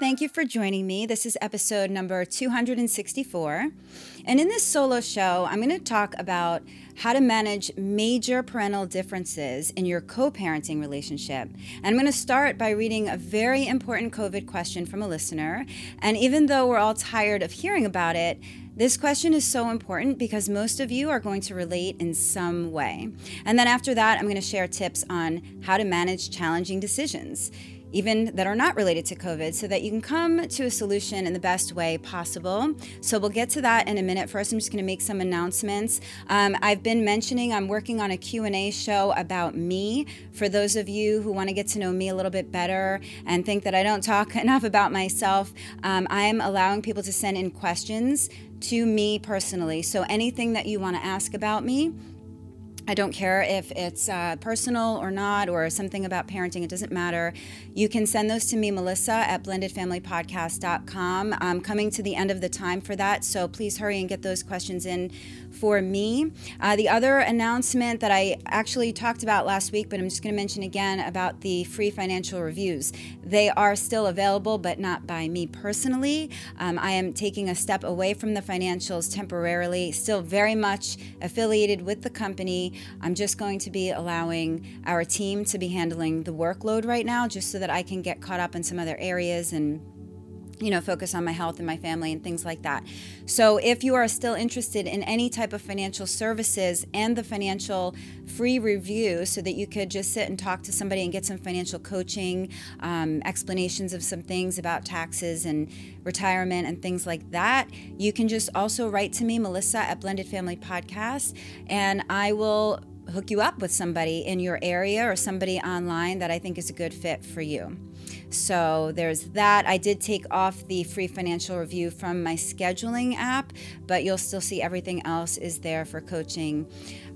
Thank you for joining me. This is episode number 264. And in this solo show, I'm going to talk about how to manage major parental differences in your co parenting relationship. And I'm going to start by reading a very important COVID question from a listener. And even though we're all tired of hearing about it, this question is so important because most of you are going to relate in some way. And then after that, I'm going to share tips on how to manage challenging decisions even that are not related to COVID, so that you can come to a solution in the best way possible. So we'll get to that in a minute. First, I'm just going to make some announcements. Um, I've been mentioning I'm working on a Q&A show about me. For those of you who want to get to know me a little bit better and think that I don't talk enough about myself, um, I am allowing people to send in questions to me personally. So anything that you want to ask about me, I don't care if it's uh, personal or not, or something about parenting, it doesn't matter. You can send those to me, Melissa at blendedfamilypodcast.com. I'm coming to the end of the time for that, so please hurry and get those questions in for me. Uh, the other announcement that I actually talked about last week, but I'm just going to mention again about the free financial reviews. They are still available, but not by me personally. Um, I am taking a step away from the financials temporarily, still very much affiliated with the company. I'm just going to be allowing our team to be handling the workload right now, just so that I can get caught up in some other areas and you know, focus on my health and my family and things like that. So, if you are still interested in any type of financial services and the financial free review, so that you could just sit and talk to somebody and get some financial coaching, um, explanations of some things about taxes and retirement and things like that, you can just also write to me, Melissa at Blended Family Podcast, and I will hook you up with somebody in your area or somebody online that I think is a good fit for you. So there's that. I did take off the free financial review from my scheduling app, but you'll still see everything else is there for coaching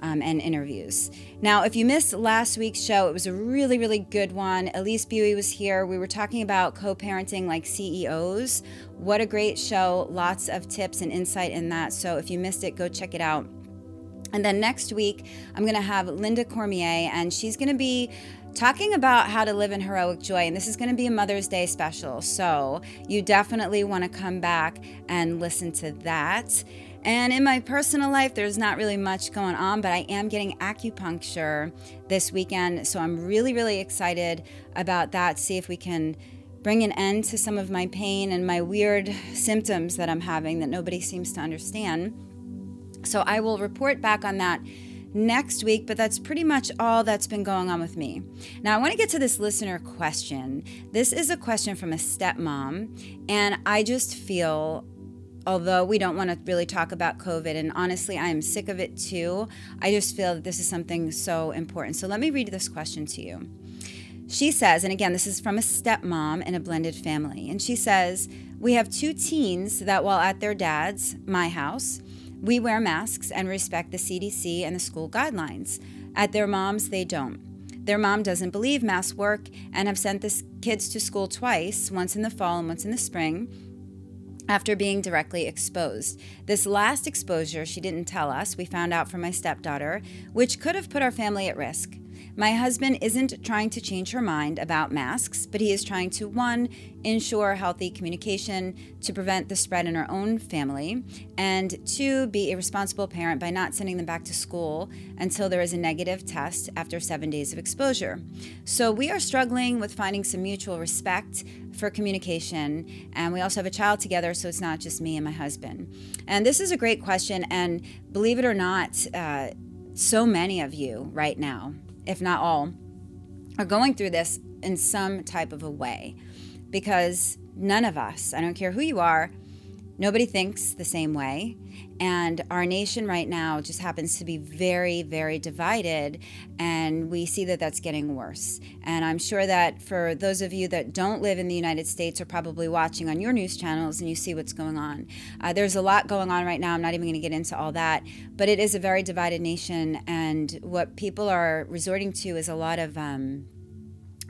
um, and interviews. Now, if you missed last week's show, it was a really, really good one. Elise Buie was here. We were talking about co parenting like CEOs. What a great show. Lots of tips and insight in that. So if you missed it, go check it out. And then next week, I'm going to have Linda Cormier, and she's going to be talking about how to live in heroic joy. And this is going to be a Mother's Day special. So you definitely want to come back and listen to that. And in my personal life, there's not really much going on, but I am getting acupuncture this weekend. So I'm really, really excited about that. See if we can bring an end to some of my pain and my weird symptoms that I'm having that nobody seems to understand. So I will report back on that next week, but that's pretty much all that's been going on with me. Now, I want to get to this listener question. This is a question from a stepmom, and I just feel although we don't want to really talk about COVID, and honestly, I am sick of it too, I just feel that this is something so important. So let me read this question to you. She says, and again, this is from a stepmom in a blended family, and she says, We have two teens that, while at their dad's, my house, we wear masks and respect the CDC and the school guidelines. At their moms, they don't. Their mom doesn't believe masks work and have sent the kids to school twice, once in the fall and once in the spring, after being directly exposed. This last exposure, she didn't tell us, we found out from my stepdaughter, which could have put our family at risk. My husband isn't trying to change her mind about masks, but he is trying to one, ensure healthy communication to prevent the spread in our own family, and two, be a responsible parent by not sending them back to school until there is a negative test after seven days of exposure. So we are struggling with finding some mutual respect for communication, and we also have a child together, so it's not just me and my husband. And this is a great question, and believe it or not, uh, so many of you right now if not all, are going through this in some type of a way because none of us, I don't care who you are, Nobody thinks the same way. And our nation right now just happens to be very, very divided. And we see that that's getting worse. And I'm sure that for those of you that don't live in the United States are probably watching on your news channels and you see what's going on. Uh, there's a lot going on right now. I'm not even going to get into all that. But it is a very divided nation. And what people are resorting to is a lot of um,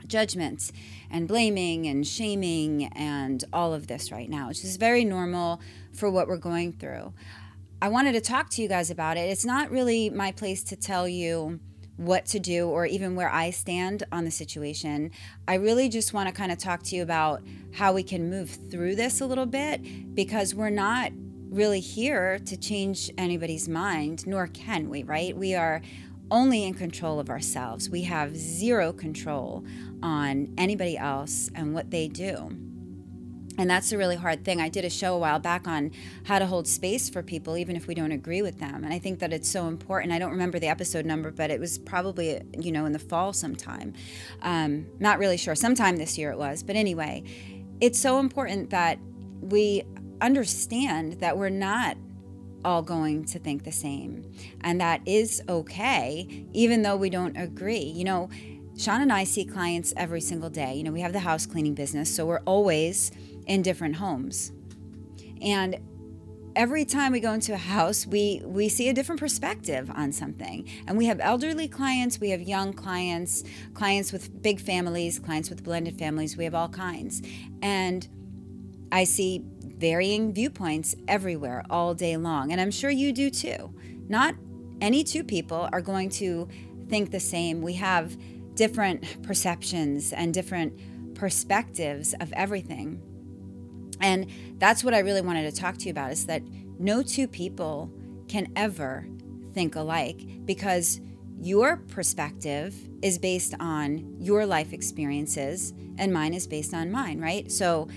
judgments and blaming and shaming and all of this right now, which is very normal for what we're going through. I wanted to talk to you guys about it. It's not really my place to tell you what to do or even where I stand on the situation. I really just want to kind of talk to you about how we can move through this a little bit because we're not really here to change anybody's mind, nor can we, right? We are only in control of ourselves. We have zero control on anybody else and what they do. And that's a really hard thing. I did a show a while back on how to hold space for people, even if we don't agree with them. And I think that it's so important. I don't remember the episode number, but it was probably, you know, in the fall sometime. Um, not really sure. Sometime this year it was. But anyway, it's so important that we understand that we're not all going to think the same. And that is okay, even though we don't agree. You know, Sean and I see clients every single day. You know, we have the house cleaning business, so we're always in different homes. And every time we go into a house, we we see a different perspective on something. And we have elderly clients, we have young clients, clients with big families, clients with blended families, we have all kinds. And I see varying viewpoints everywhere all day long. And I'm sure you do too. Not any two people are going to think the same. We have different perceptions and different perspectives of everything. And that's what I really wanted to talk to you about is that no two people can ever think alike because your perspective is based on your life experiences and mine is based on mine, right? So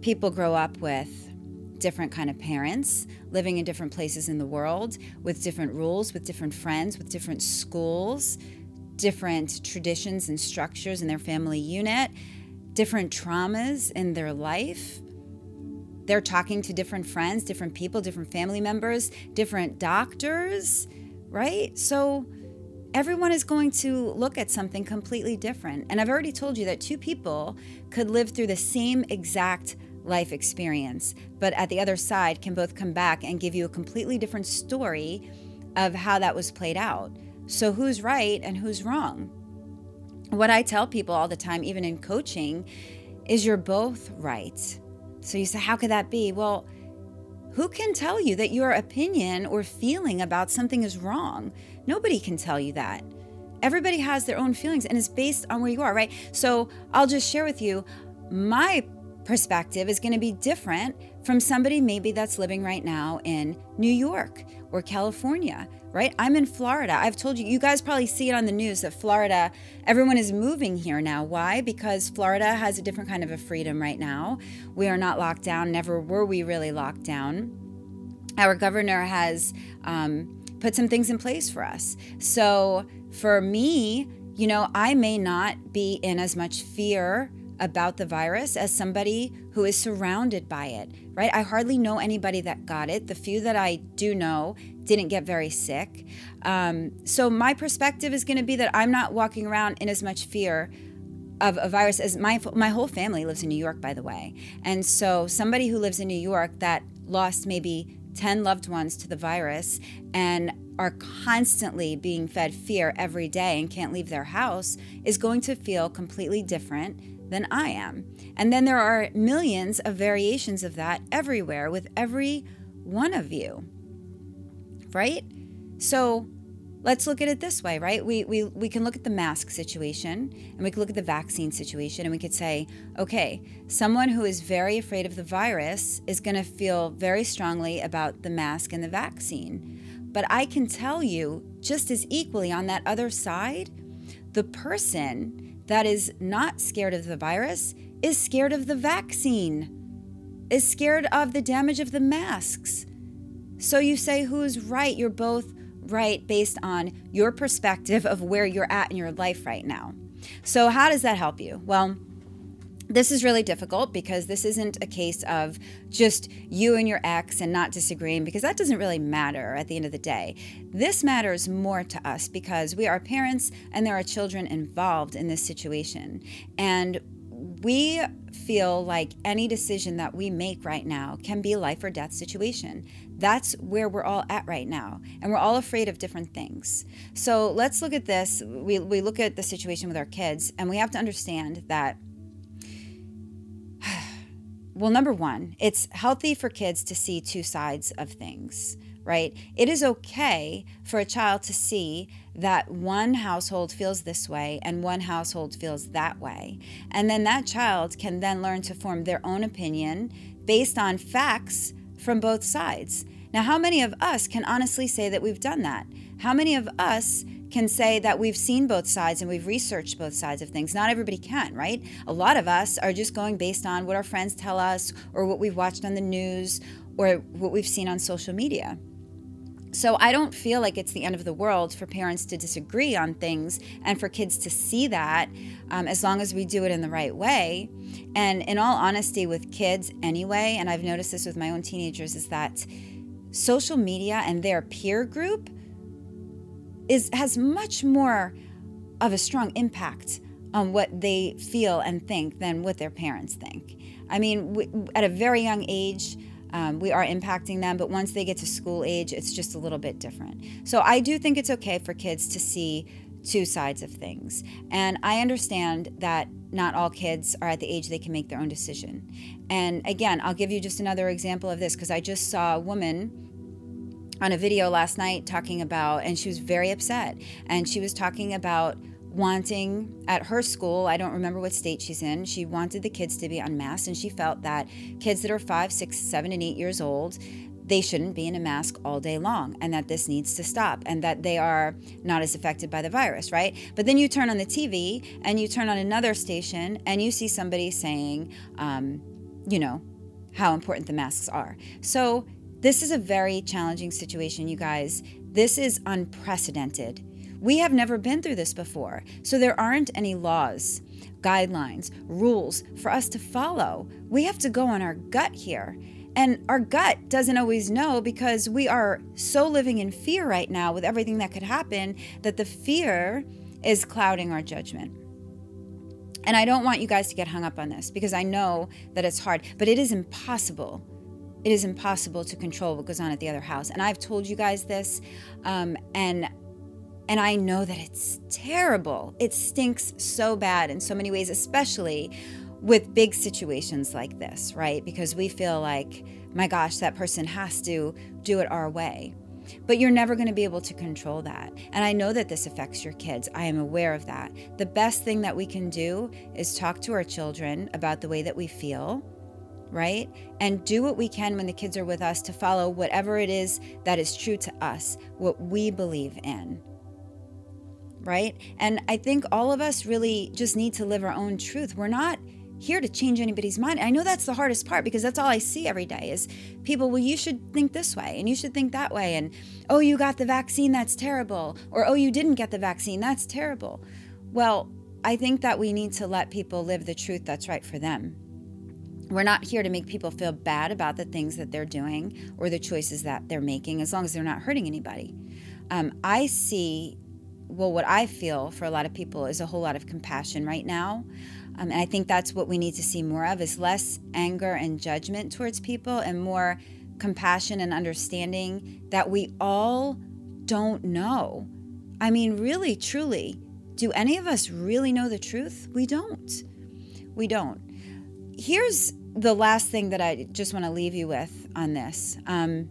people grow up with different kind of parents living in different places in the world with different rules with different friends with different schools different traditions and structures in their family unit different traumas in their life they're talking to different friends different people different family members different doctors right so everyone is going to look at something completely different and i've already told you that two people could live through the same exact life experience, but at the other side can both come back and give you a completely different story of how that was played out. So, who's right and who's wrong? What I tell people all the time, even in coaching, is you're both right. So, you say, how could that be? Well, who can tell you that your opinion or feeling about something is wrong? Nobody can tell you that. Everybody has their own feelings and it's based on where you are, right? So I'll just share with you my perspective is going to be different from somebody maybe that's living right now in New York or California, right? I'm in Florida. I've told you, you guys probably see it on the news that Florida, everyone is moving here now. Why? Because Florida has a different kind of a freedom right now. We are not locked down, never were we really locked down. Our governor has um, put some things in place for us. So for me, you know, I may not be in as much fear about the virus as somebody who is surrounded by it, right? I hardly know anybody that got it. The few that I do know didn't get very sick. Um, so my perspective is going to be that I'm not walking around in as much fear of a virus as my my whole family lives in New York, by the way, and so somebody who lives in New York that lost maybe 10 loved ones to the virus and are constantly being fed fear every day and can't leave their house is going to feel completely different than I am. And then there are millions of variations of that everywhere with every one of you. Right? So let's look at it this way, right? We, we, we can look at the mask situation and we can look at the vaccine situation and we could say, okay, someone who is very afraid of the virus is going to feel very strongly about the mask and the vaccine. But I can tell you just as equally on that other side, the person that is not scared of the virus is scared of the vaccine, is scared of the damage of the masks. So you say who's right? You're both right based on your perspective of where you're at in your life right now. So, how does that help you? Well, this is really difficult because this isn't a case of just you and your ex and not disagreeing because that doesn't really matter at the end of the day. This matters more to us because we are parents and there are children involved in this situation. And we feel like any decision that we make right now can be a life or death situation. That's where we're all at right now. And we're all afraid of different things. So let's look at this. We, we look at the situation with our kids, and we have to understand that well, number one, it's healthy for kids to see two sides of things, right? It is okay for a child to see that one household feels this way and one household feels that way. And then that child can then learn to form their own opinion based on facts from both sides. Now, how many of us can honestly say that we've done that? How many of us can say that we've seen both sides and we've researched both sides of things. Not everybody can, right? A lot of us are just going based on what our friends tell us or what we've watched on the news or what we've seen on social media. So I don't feel like it's the end of the world for parents to disagree on things and for kids to see that um, as long as we do it in the right way. And in all honesty, with kids anyway, and I've noticed this with my own teenagers, is that social media and their peer group is has much more of a strong impact on what they feel and think than what their parents think. I mean, we, at a very young age, um, we are impacting them, but once they get to school age, it's just a little bit different. So I do think it's okay for kids to see two sides of things. And I understand that not all kids are at the age they can make their own decision. And again, I'll give you just another example of this because I just saw a woman on a video last night talking about, and she was very upset. And she was talking about wanting at her school, I don't remember what state she's in, she wanted the kids to be unmasked. And she felt that kids that are five, six, seven, and eight years old, they shouldn't be in a mask all day long and that this needs to stop and that they are not as affected by the virus, right? But then you turn on the TV and you turn on another station and you see somebody saying, um, you know, how important the masks are. So this is a very challenging situation, you guys. This is unprecedented. We have never been through this before, so there aren't any laws, guidelines, rules for us to follow. We have to go on our gut here. And our gut doesn't always know because we are so living in fear right now with everything that could happen that the fear is clouding our judgment. And I don't want you guys to get hung up on this because I know that it's hard, but it is impossible it is impossible to control what goes on at the other house. And I've told you guys this, um, and and I know that it's terrible. It stinks so bad in so many ways, especially with big situations like this, right? Because we feel like, my gosh, that person has to do it our way. But you're never going to be able to control that. And I know that this affects your kids. I am aware of that. The best thing that we can do is talk to our children about the way that we feel right? And do what we can when the kids are with us to follow whatever it is that is true to us, what we believe in. Right? And I think all of us really just need to live our own truth. We're not here to change anybody's mind. I know that's the hardest part because that's all I see every day is people, well, you should think this way and you should think that way. And, oh, you got the vaccine, that's terrible. Or, oh, you didn't get the vaccine, that's terrible. Well, I think that we need to let people live the truth that's right for them we're not here to make people feel bad about the things that they're doing or the choices that they're making as long as they're not hurting anybody. Um, I see, well, what I feel for a lot of people is a whole lot of compassion right now. Um, and I think that's what we need to see more of is less anger and judgment towards people and more compassion and understanding that we all don't know. I mean, really, truly, do any of us really know the truth? We don't. We don't here's the last thing that I just want to leave you with on this. Um,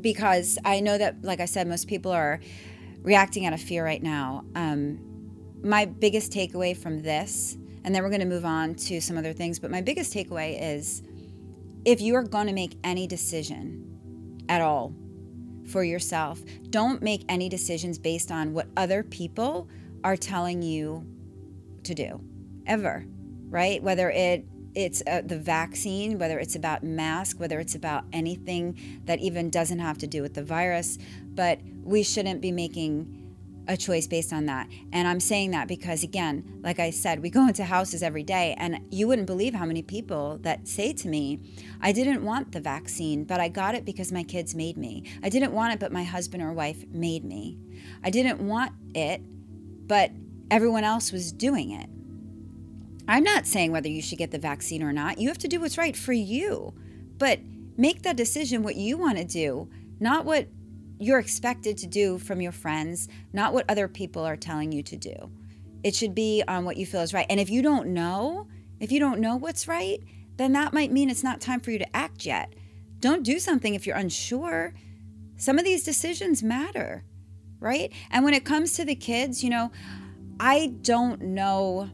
because I know that, like I said, most people are reacting out of fear right now. Um, my biggest takeaway from this, and then we're going to move on to some other things, but my biggest takeaway is if you are going to make any decision at all for yourself, don't make any decisions based on what other people are telling you to do, ever right? Whether it it's uh, the vaccine, whether it's about mask, whether it's about anything that even doesn't have to do with the virus, but we shouldn't be making a choice based on that. And I'm saying that because, again, like I said, we go into houses every day, and you wouldn't believe how many people that say to me, I didn't want the vaccine, but I got it because my kids made me. I didn't want it, but my husband or wife made me. I didn't want it, but everyone else was doing it. I'm not saying whether you should get the vaccine or not. You have to do what's right for you, but make that decision what you want to do, not what you're expected to do from your friends, not what other people are telling you to do. It should be on what you feel is right. And if you don't know, if you don't know what's right, then that might mean it's not time for you to act yet. Don't do something if you're unsure. Some of these decisions matter, right? And when it comes to the kids, you know, I don't know.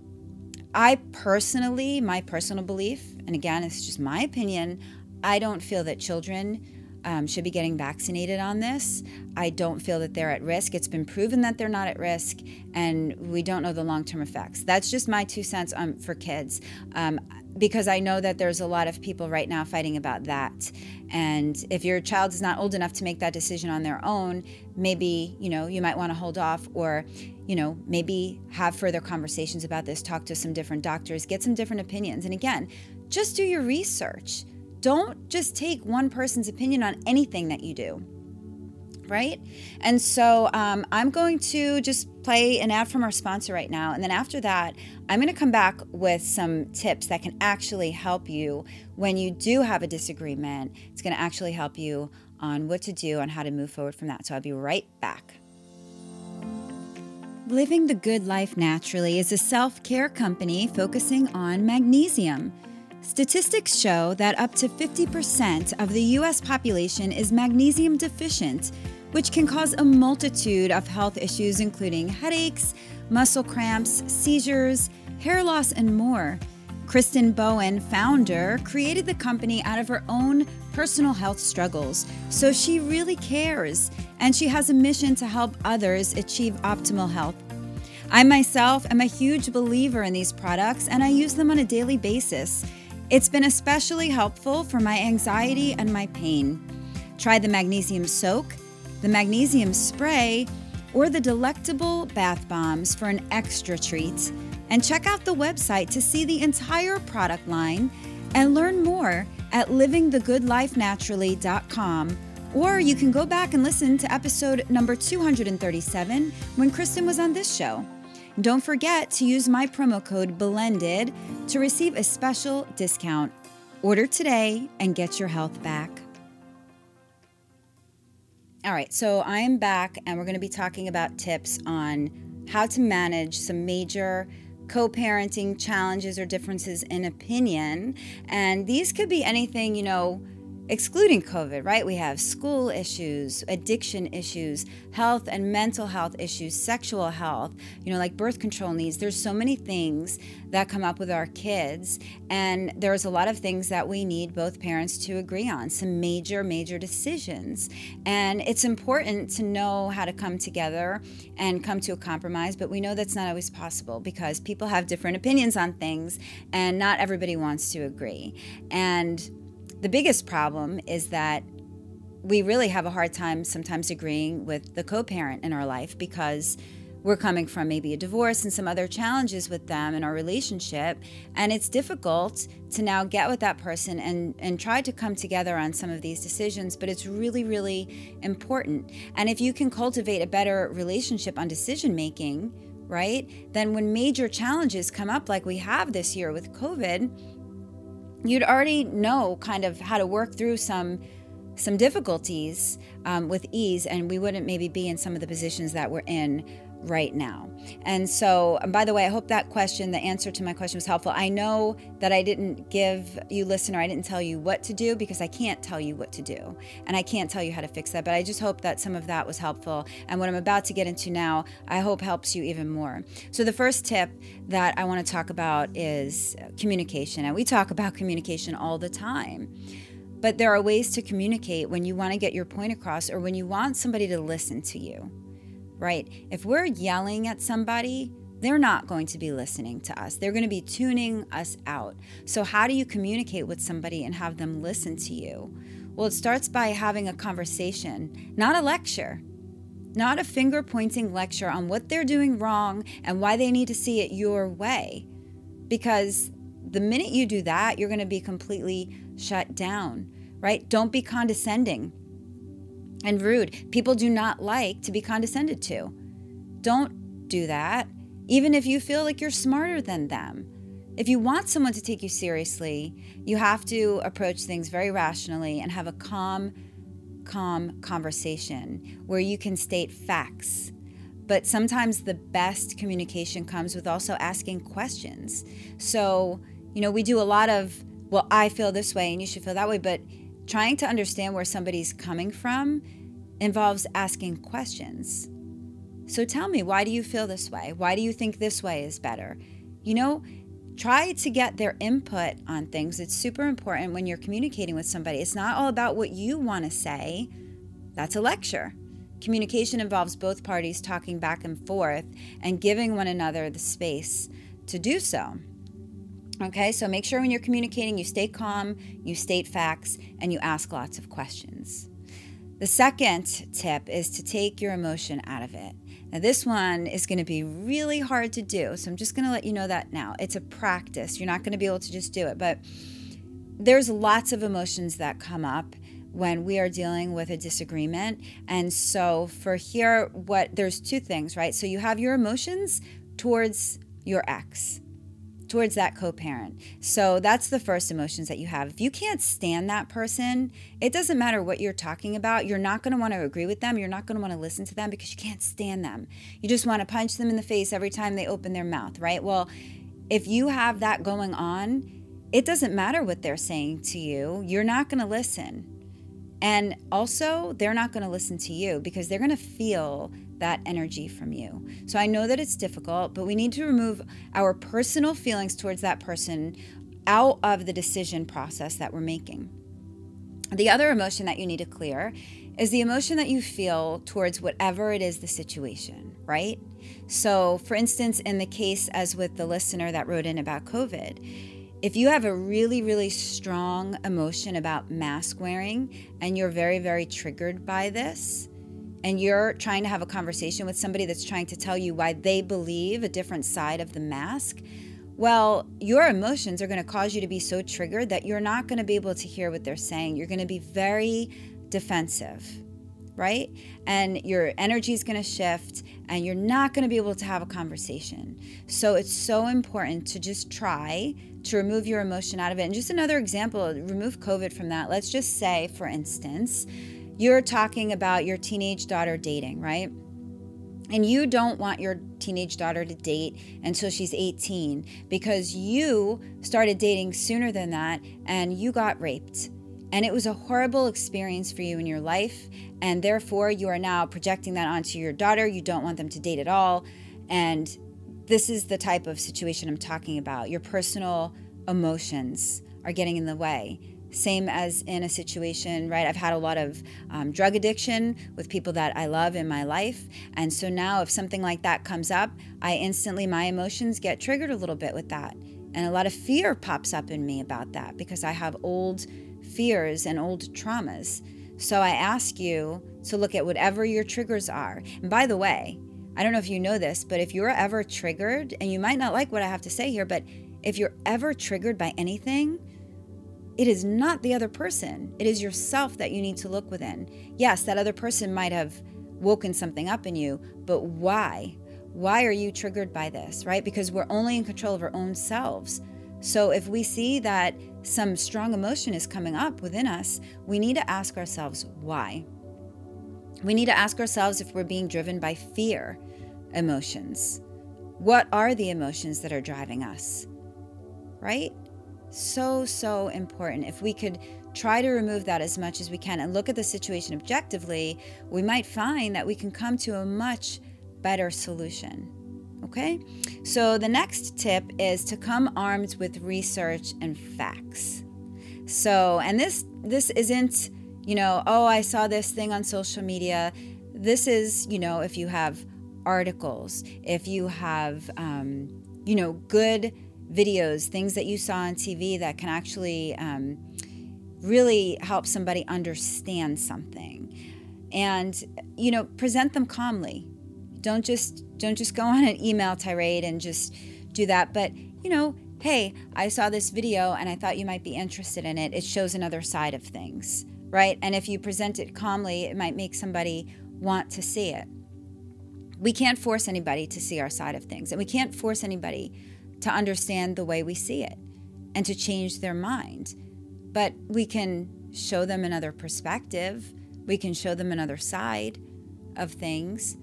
I personally, my personal belief, and again, it's just my opinion, I don't feel that children um, should be getting vaccinated on this. I don't feel that they're at risk. It's been proven that they're not at risk, and we don't know the long term effects. That's just my two cents on, for kids. Um, because I know that there's a lot of people right now fighting about that. And if your child is not old enough to make that decision on their own, maybe, you know, you might want to hold off or, you know, maybe have further conversations about this, talk to some different doctors, get some different opinions. And again, just do your research. Don't just take one person's opinion on anything that you do. Right? And so um, I'm going to just play an ad from our sponsor right now. And then after that, I'm going to come back with some tips that can actually help you when you do have a disagreement. It's going to actually help you on what to do and how to move forward from that. So I'll be right back. Living the Good Life Naturally is a self care company focusing on magnesium. Statistics show that up to 50% of the U.S. population is magnesium deficient, which can cause a multitude of health issues, including headaches, muscle cramps, seizures, hair loss, and more. Kristen Bowen, founder, created the company out of her own personal health struggles, so she really cares, and she has a mission to help others achieve optimal health. I myself am a huge believer in these products, and I use them on a daily basis. It's been especially helpful for my anxiety and my pain. Try the magnesium soak, the magnesium spray, or the delectable bath bombs for an extra treat. And check out the website to see the entire product line and learn more at livingthegoodlifenaturally.com. Or you can go back and listen to episode number 237 when Kristen was on this show. Don't forget to use my promo code BLENDED to receive a special discount. Order today and get your health back. All right, so I am back and we're going to be talking about tips on how to manage some major co parenting challenges or differences in opinion. And these could be anything, you know excluding COVID, right? We have school issues, addiction issues, health and mental health issues, sexual health, you know, like birth control needs. There's so many things that come up with our kids. And there's a lot of things that we need both parents to agree on, some major, major decisions. And it's important to know how to come together and come to a compromise, but we know that's not always possible because people have different opinions on things and not everybody wants to agree. And the biggest problem is that we really have a hard time sometimes agreeing with the co parent in our life because we're coming from maybe a divorce and some other challenges with them in our relationship. And it's difficult to now get with that person and, and try to come together on some of these decisions, but it's really, really important. And if you can cultivate a better relationship on decision making, right, then when major challenges come up, like we have this year with COVID, you'd already know kind of how to work through some some difficulties um, with ease and we wouldn't maybe be in some of the positions that we're in right now. And so, by the way, I hope that question, the answer to my question was helpful. I know that I didn't give you, listener, I didn't tell you what to do because I can't tell you what to do. And I can't tell you how to fix that. But I just hope that some of that was helpful. And what I'm about to get into now, I hope helps you even more. So, the first tip that I want to talk about is communication. And we talk about communication all the time. But there are ways to communicate when you want to get your point across or when you want somebody to listen to you right? If we're yelling at somebody, they're not going to be listening to us. They're going to be tuning us out. So, how do you communicate with somebody and have them listen to you? Well, it starts by having a conversation, not a lecture. not a finger pointing lecture on what they're doing wrong and why they need to see it your way. Because the minute you do that, you're going to be completely shut down, right? Don't be condescending and rude. People do not like to be condescended to. Don't do that, even if you feel like you're smarter than them. If you want someone to take you seriously, you have to approach things very rationally and have a calm, calm conversation where you can state facts. But sometimes the best communication comes with also asking questions. So, you know, we do a lot of, well, I feel this way and you should feel that way, but trying to understand where somebody's coming from involves asking questions. So tell me, why do you feel this way? Why do you think this way is better? You know, try to get their input on things. It's super important when you're communicating with somebody. It's not all about what you want to say, that's a lecture. Communication involves both parties talking back and forth and giving one another the space to do so. Okay, so make sure when you're communicating, you stay calm, you state facts, and you ask lots of questions. The second tip is to take your emotion out of it. Now, this one is going to be really hard to do, so I'm just going to let you know that now. It's a practice. You're not going to be able to just do it, but there's lots of emotions that come up when we are dealing with a disagreement. And so, for here, what there's two things, right? So, you have your emotions towards your ex towards that co parent. So that's the first emotions that you have. If you can't stand that person, it doesn't matter what you're talking about. You're not going to want to agree with them. You're not going to want to listen to them because you can't stand them. You just want to punch them in the face every time they open their mouth, right? Well, if you have that going on, it doesn't matter what they're saying to you, you're not going to listen. And also, they're not going to listen to you because they're going to feel that energy from you. So I know that it's difficult, but we need to remove our personal feelings towards that person out of the decision process that we're making. The other emotion that you need to clear is the emotion that you feel towards whatever it is the situation, right? So, for instance, in the case as with the listener that wrote in about COVID, if you have a really, really strong emotion about mask wearing and you're very, very triggered by this, and you're trying to have a conversation with somebody that's trying to tell you why they believe a different side of the mask, well, your emotions are going to cause you to be so triggered that you're not going to be able to hear what they're saying. You're going to be very defensive, right? And your energy is going to shift and you're not going to be able to have a conversation. So it's so important to just try to remove your emotion out of it. And just another example, remove COVID from that. Let's just say, for instance, you're talking about your teenage daughter dating, right? And you don't want your teenage daughter to date until she's 18 because you started dating sooner than that and you got raped. And it was a horrible experience for you in your life. And therefore, you are now projecting that onto your daughter. You don't want them to date at all. And this is the type of situation I'm talking about. Your personal emotions are getting in the way same as in a situation, right? I've had a lot of um, drug addiction with people that I love in my life. And so now, if something like that comes up, I instantly, my emotions get triggered a little bit with that. And a lot of fear pops up in me about that because I have old fears and old traumas. So I ask you to look at whatever your triggers are. And by the way, I don't know if you know this, but if you're ever triggered, and you might not like what I have to say here, but if you're ever triggered by anything, it is not the other person. It is yourself that you need to look within. Yes, that other person might have woken something up in you, but why? Why are you triggered by this, right? Because we're only in control of our own selves. So if we see that some strong emotion is coming up within us, we need to ask ourselves why. We need to ask ourselves if we're being driven by fear emotions. What are the emotions that are driving us? Right? So, so important. If we could try to remove that as much as we can and look at the situation objectively, we might find that we can come to a much better solution. Okay? So, the next tip is to come armed with research and facts. So, and this this isn't, you know, oh, I saw this thing on social media. This is, you know, if you have articles, if you have, um, you know, good videos, things that you saw on TV that can actually um, really help somebody understand something. and you know present them calmly. Don't just don't just go on an email tirade and just do that. But you know hey i saw this video and i thought you might be interested in it. It shows another side of things right? And if you present it calmly it might make somebody want to see it. We can't force anybody to see our side of things and we can't force anybody to understand the way we see it and to change their mind but we can show them another perspective we can show them another side of things.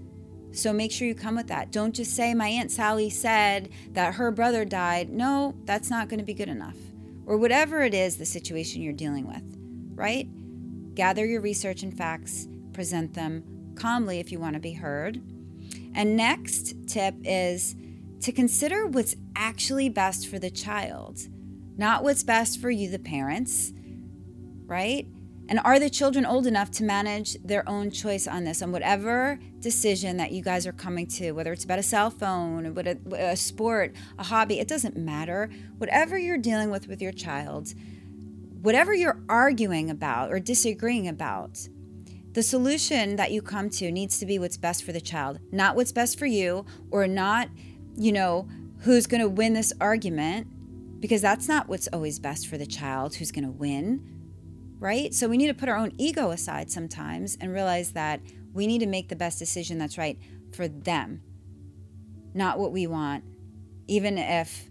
So make sure you come with that. Don't just say, My Aunt Sally said that her brother died. No, that's not going to be good enough. Or whatever it is the situation you're dealing with, right? Gather your research and facts, present them calmly if you want to be heard. And next tip is to consider what's actually best for the child, not what's best for you, the parents, right? And are the children old enough to manage their own choice on this, on whatever decision that you guys are coming to, whether it's about a cell phone, a, a sport, a hobby, it doesn't matter. Whatever you're dealing with with your child, whatever you're arguing about or disagreeing about, the solution that you come to needs to be what's best for the child, not what's best for you or not, you know, who's going to win this argument, because that's not what's always best for the child who's going to win right? So we need to put our own ego aside sometimes and realize that we need to make the best decision that's right for them, not what we want, even if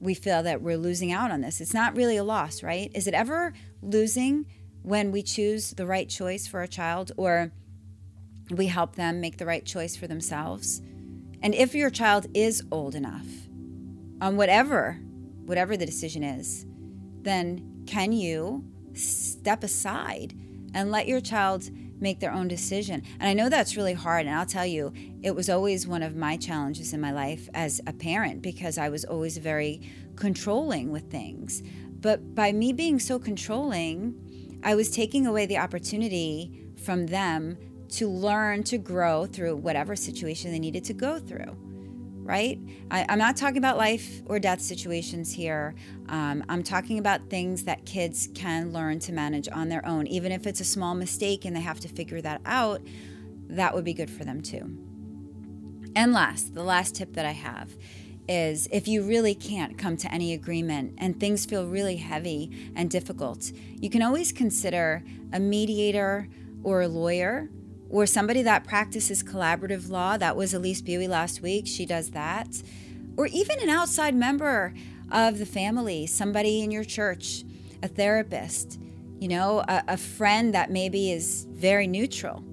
we feel that we're losing out on this. It's not really a loss, right? Is it ever losing when we choose the right choice for a child or we help them make the right choice for themselves? And if your child is old enough on whatever whatever the decision is, then can you step aside and let your child make their own decision. And I know that's really hard. And I'll tell you, it was always one of my challenges in my life as a parent because I was always very controlling with things. But by me being so controlling, I was taking away the opportunity from them to learn to grow through whatever situation they needed to go through right? I, am not talking about life or death situations here. Um, I'm talking about things that kids can learn to manage on their own. Even if it's a small mistake and they have to figure that out, that would be good for them too. And last, the last tip that I have is if you really can't come to any agreement and things feel really heavy and difficult, you can always consider a mediator or a lawyer or somebody that practices collaborative law. That was Elise Buie last week. She does that. Or even an outside member of the family, somebody in your church, a therapist, you know, a, a friend that maybe is very neutral,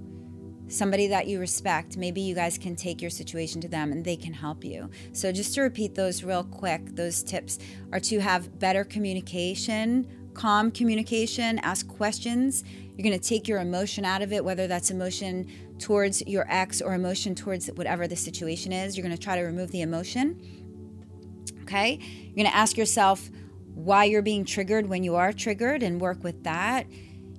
somebody that you respect. Maybe you guys can take your situation to them and they can help you. So, just to repeat those real quick, those tips are to have better communication, calm communication, ask questions you're going to take your emotion out of it, whether that's emotion towards your ex or emotion towards whatever the situation is. You're going to try to remove the emotion. Okay? You're going to ask yourself why you're being triggered when you are triggered and work with that.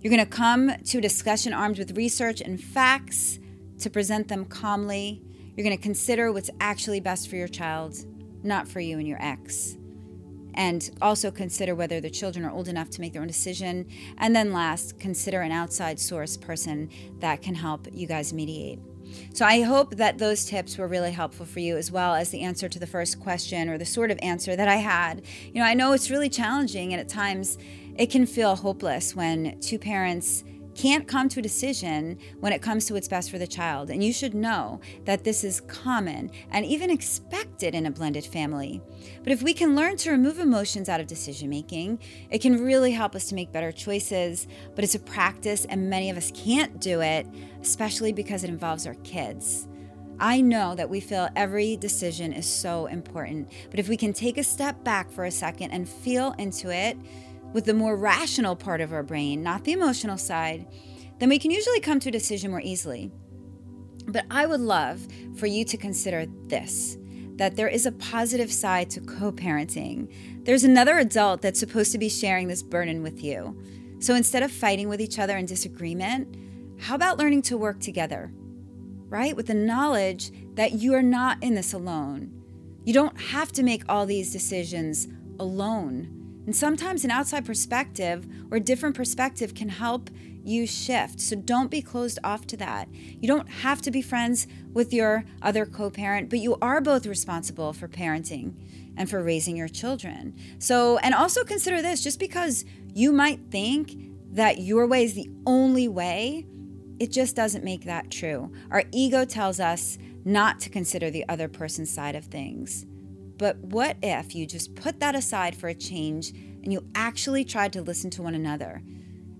You're going to come to a discussion armed with research and facts to present them calmly. You're going to consider what's actually best for your child, not for you and your ex and also consider whether the children are old enough to make their own decision. And then last, consider an outside source person that can help you guys mediate. So I hope that those tips were really helpful for you as well as the answer to the first question or the sort of answer that I had. You know, I know it's really challenging and at times it can feel hopeless when two parents can't come to a decision when it comes to what's best for the child. And you should know that this is common and even expected in a blended family. But if we can learn to remove emotions out of decision making, it can really help us to make better choices. But it's a practice, and many of us can't do it, especially because it involves our kids. I know that we feel every decision is so important, but if we can take a step back for a second and feel into it, with the more rational part of our brain, not the emotional side, then we can usually come to a decision more easily. But I would love for you to consider this that there is a positive side to co parenting. There's another adult that's supposed to be sharing this burden with you. So instead of fighting with each other in disagreement, how about learning to work together, right? With the knowledge that you are not in this alone. You don't have to make all these decisions alone. And sometimes an outside perspective or different perspective can help you shift. So don't be closed off to that. You don't have to be friends with your other co parent, but you are both responsible for parenting and for raising your children. So, and also consider this just because you might think that your way is the only way, it just doesn't make that true. Our ego tells us not to consider the other person's side of things. But what if you just put that aside for a change and you actually tried to listen to one another?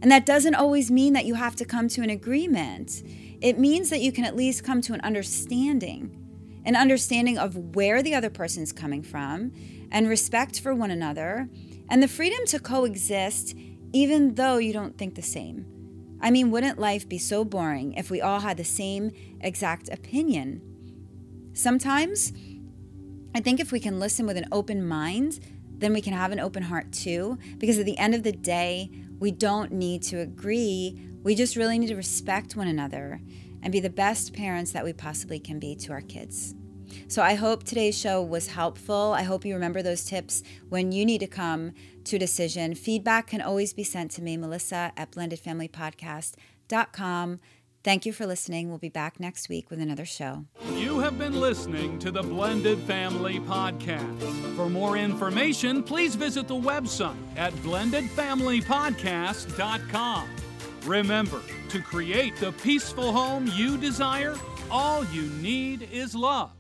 And that doesn't always mean that you have to come to an agreement. It means that you can at least come to an understanding, an understanding of where the other person is coming from, and respect for one another, and the freedom to coexist even though you don't think the same. I mean, wouldn't life be so boring if we all had the same exact opinion? Sometimes, I think if we can listen with an open mind, then we can have an open heart too, because at the end of the day, we don't need to agree. We just really need to respect one another and be the best parents that we possibly can be to our kids. So I hope today's show was helpful. I hope you remember those tips when you need to come to a decision. Feedback can always be sent to me, Melissa at blendedfamilypodcast.com. Thank you for listening. We'll be back next week with another show. You have been listening to the Blended Family Podcast. For more information, please visit the website at blendedfamilypodcast.com. Remember, to create the peaceful home you desire, all you need is love.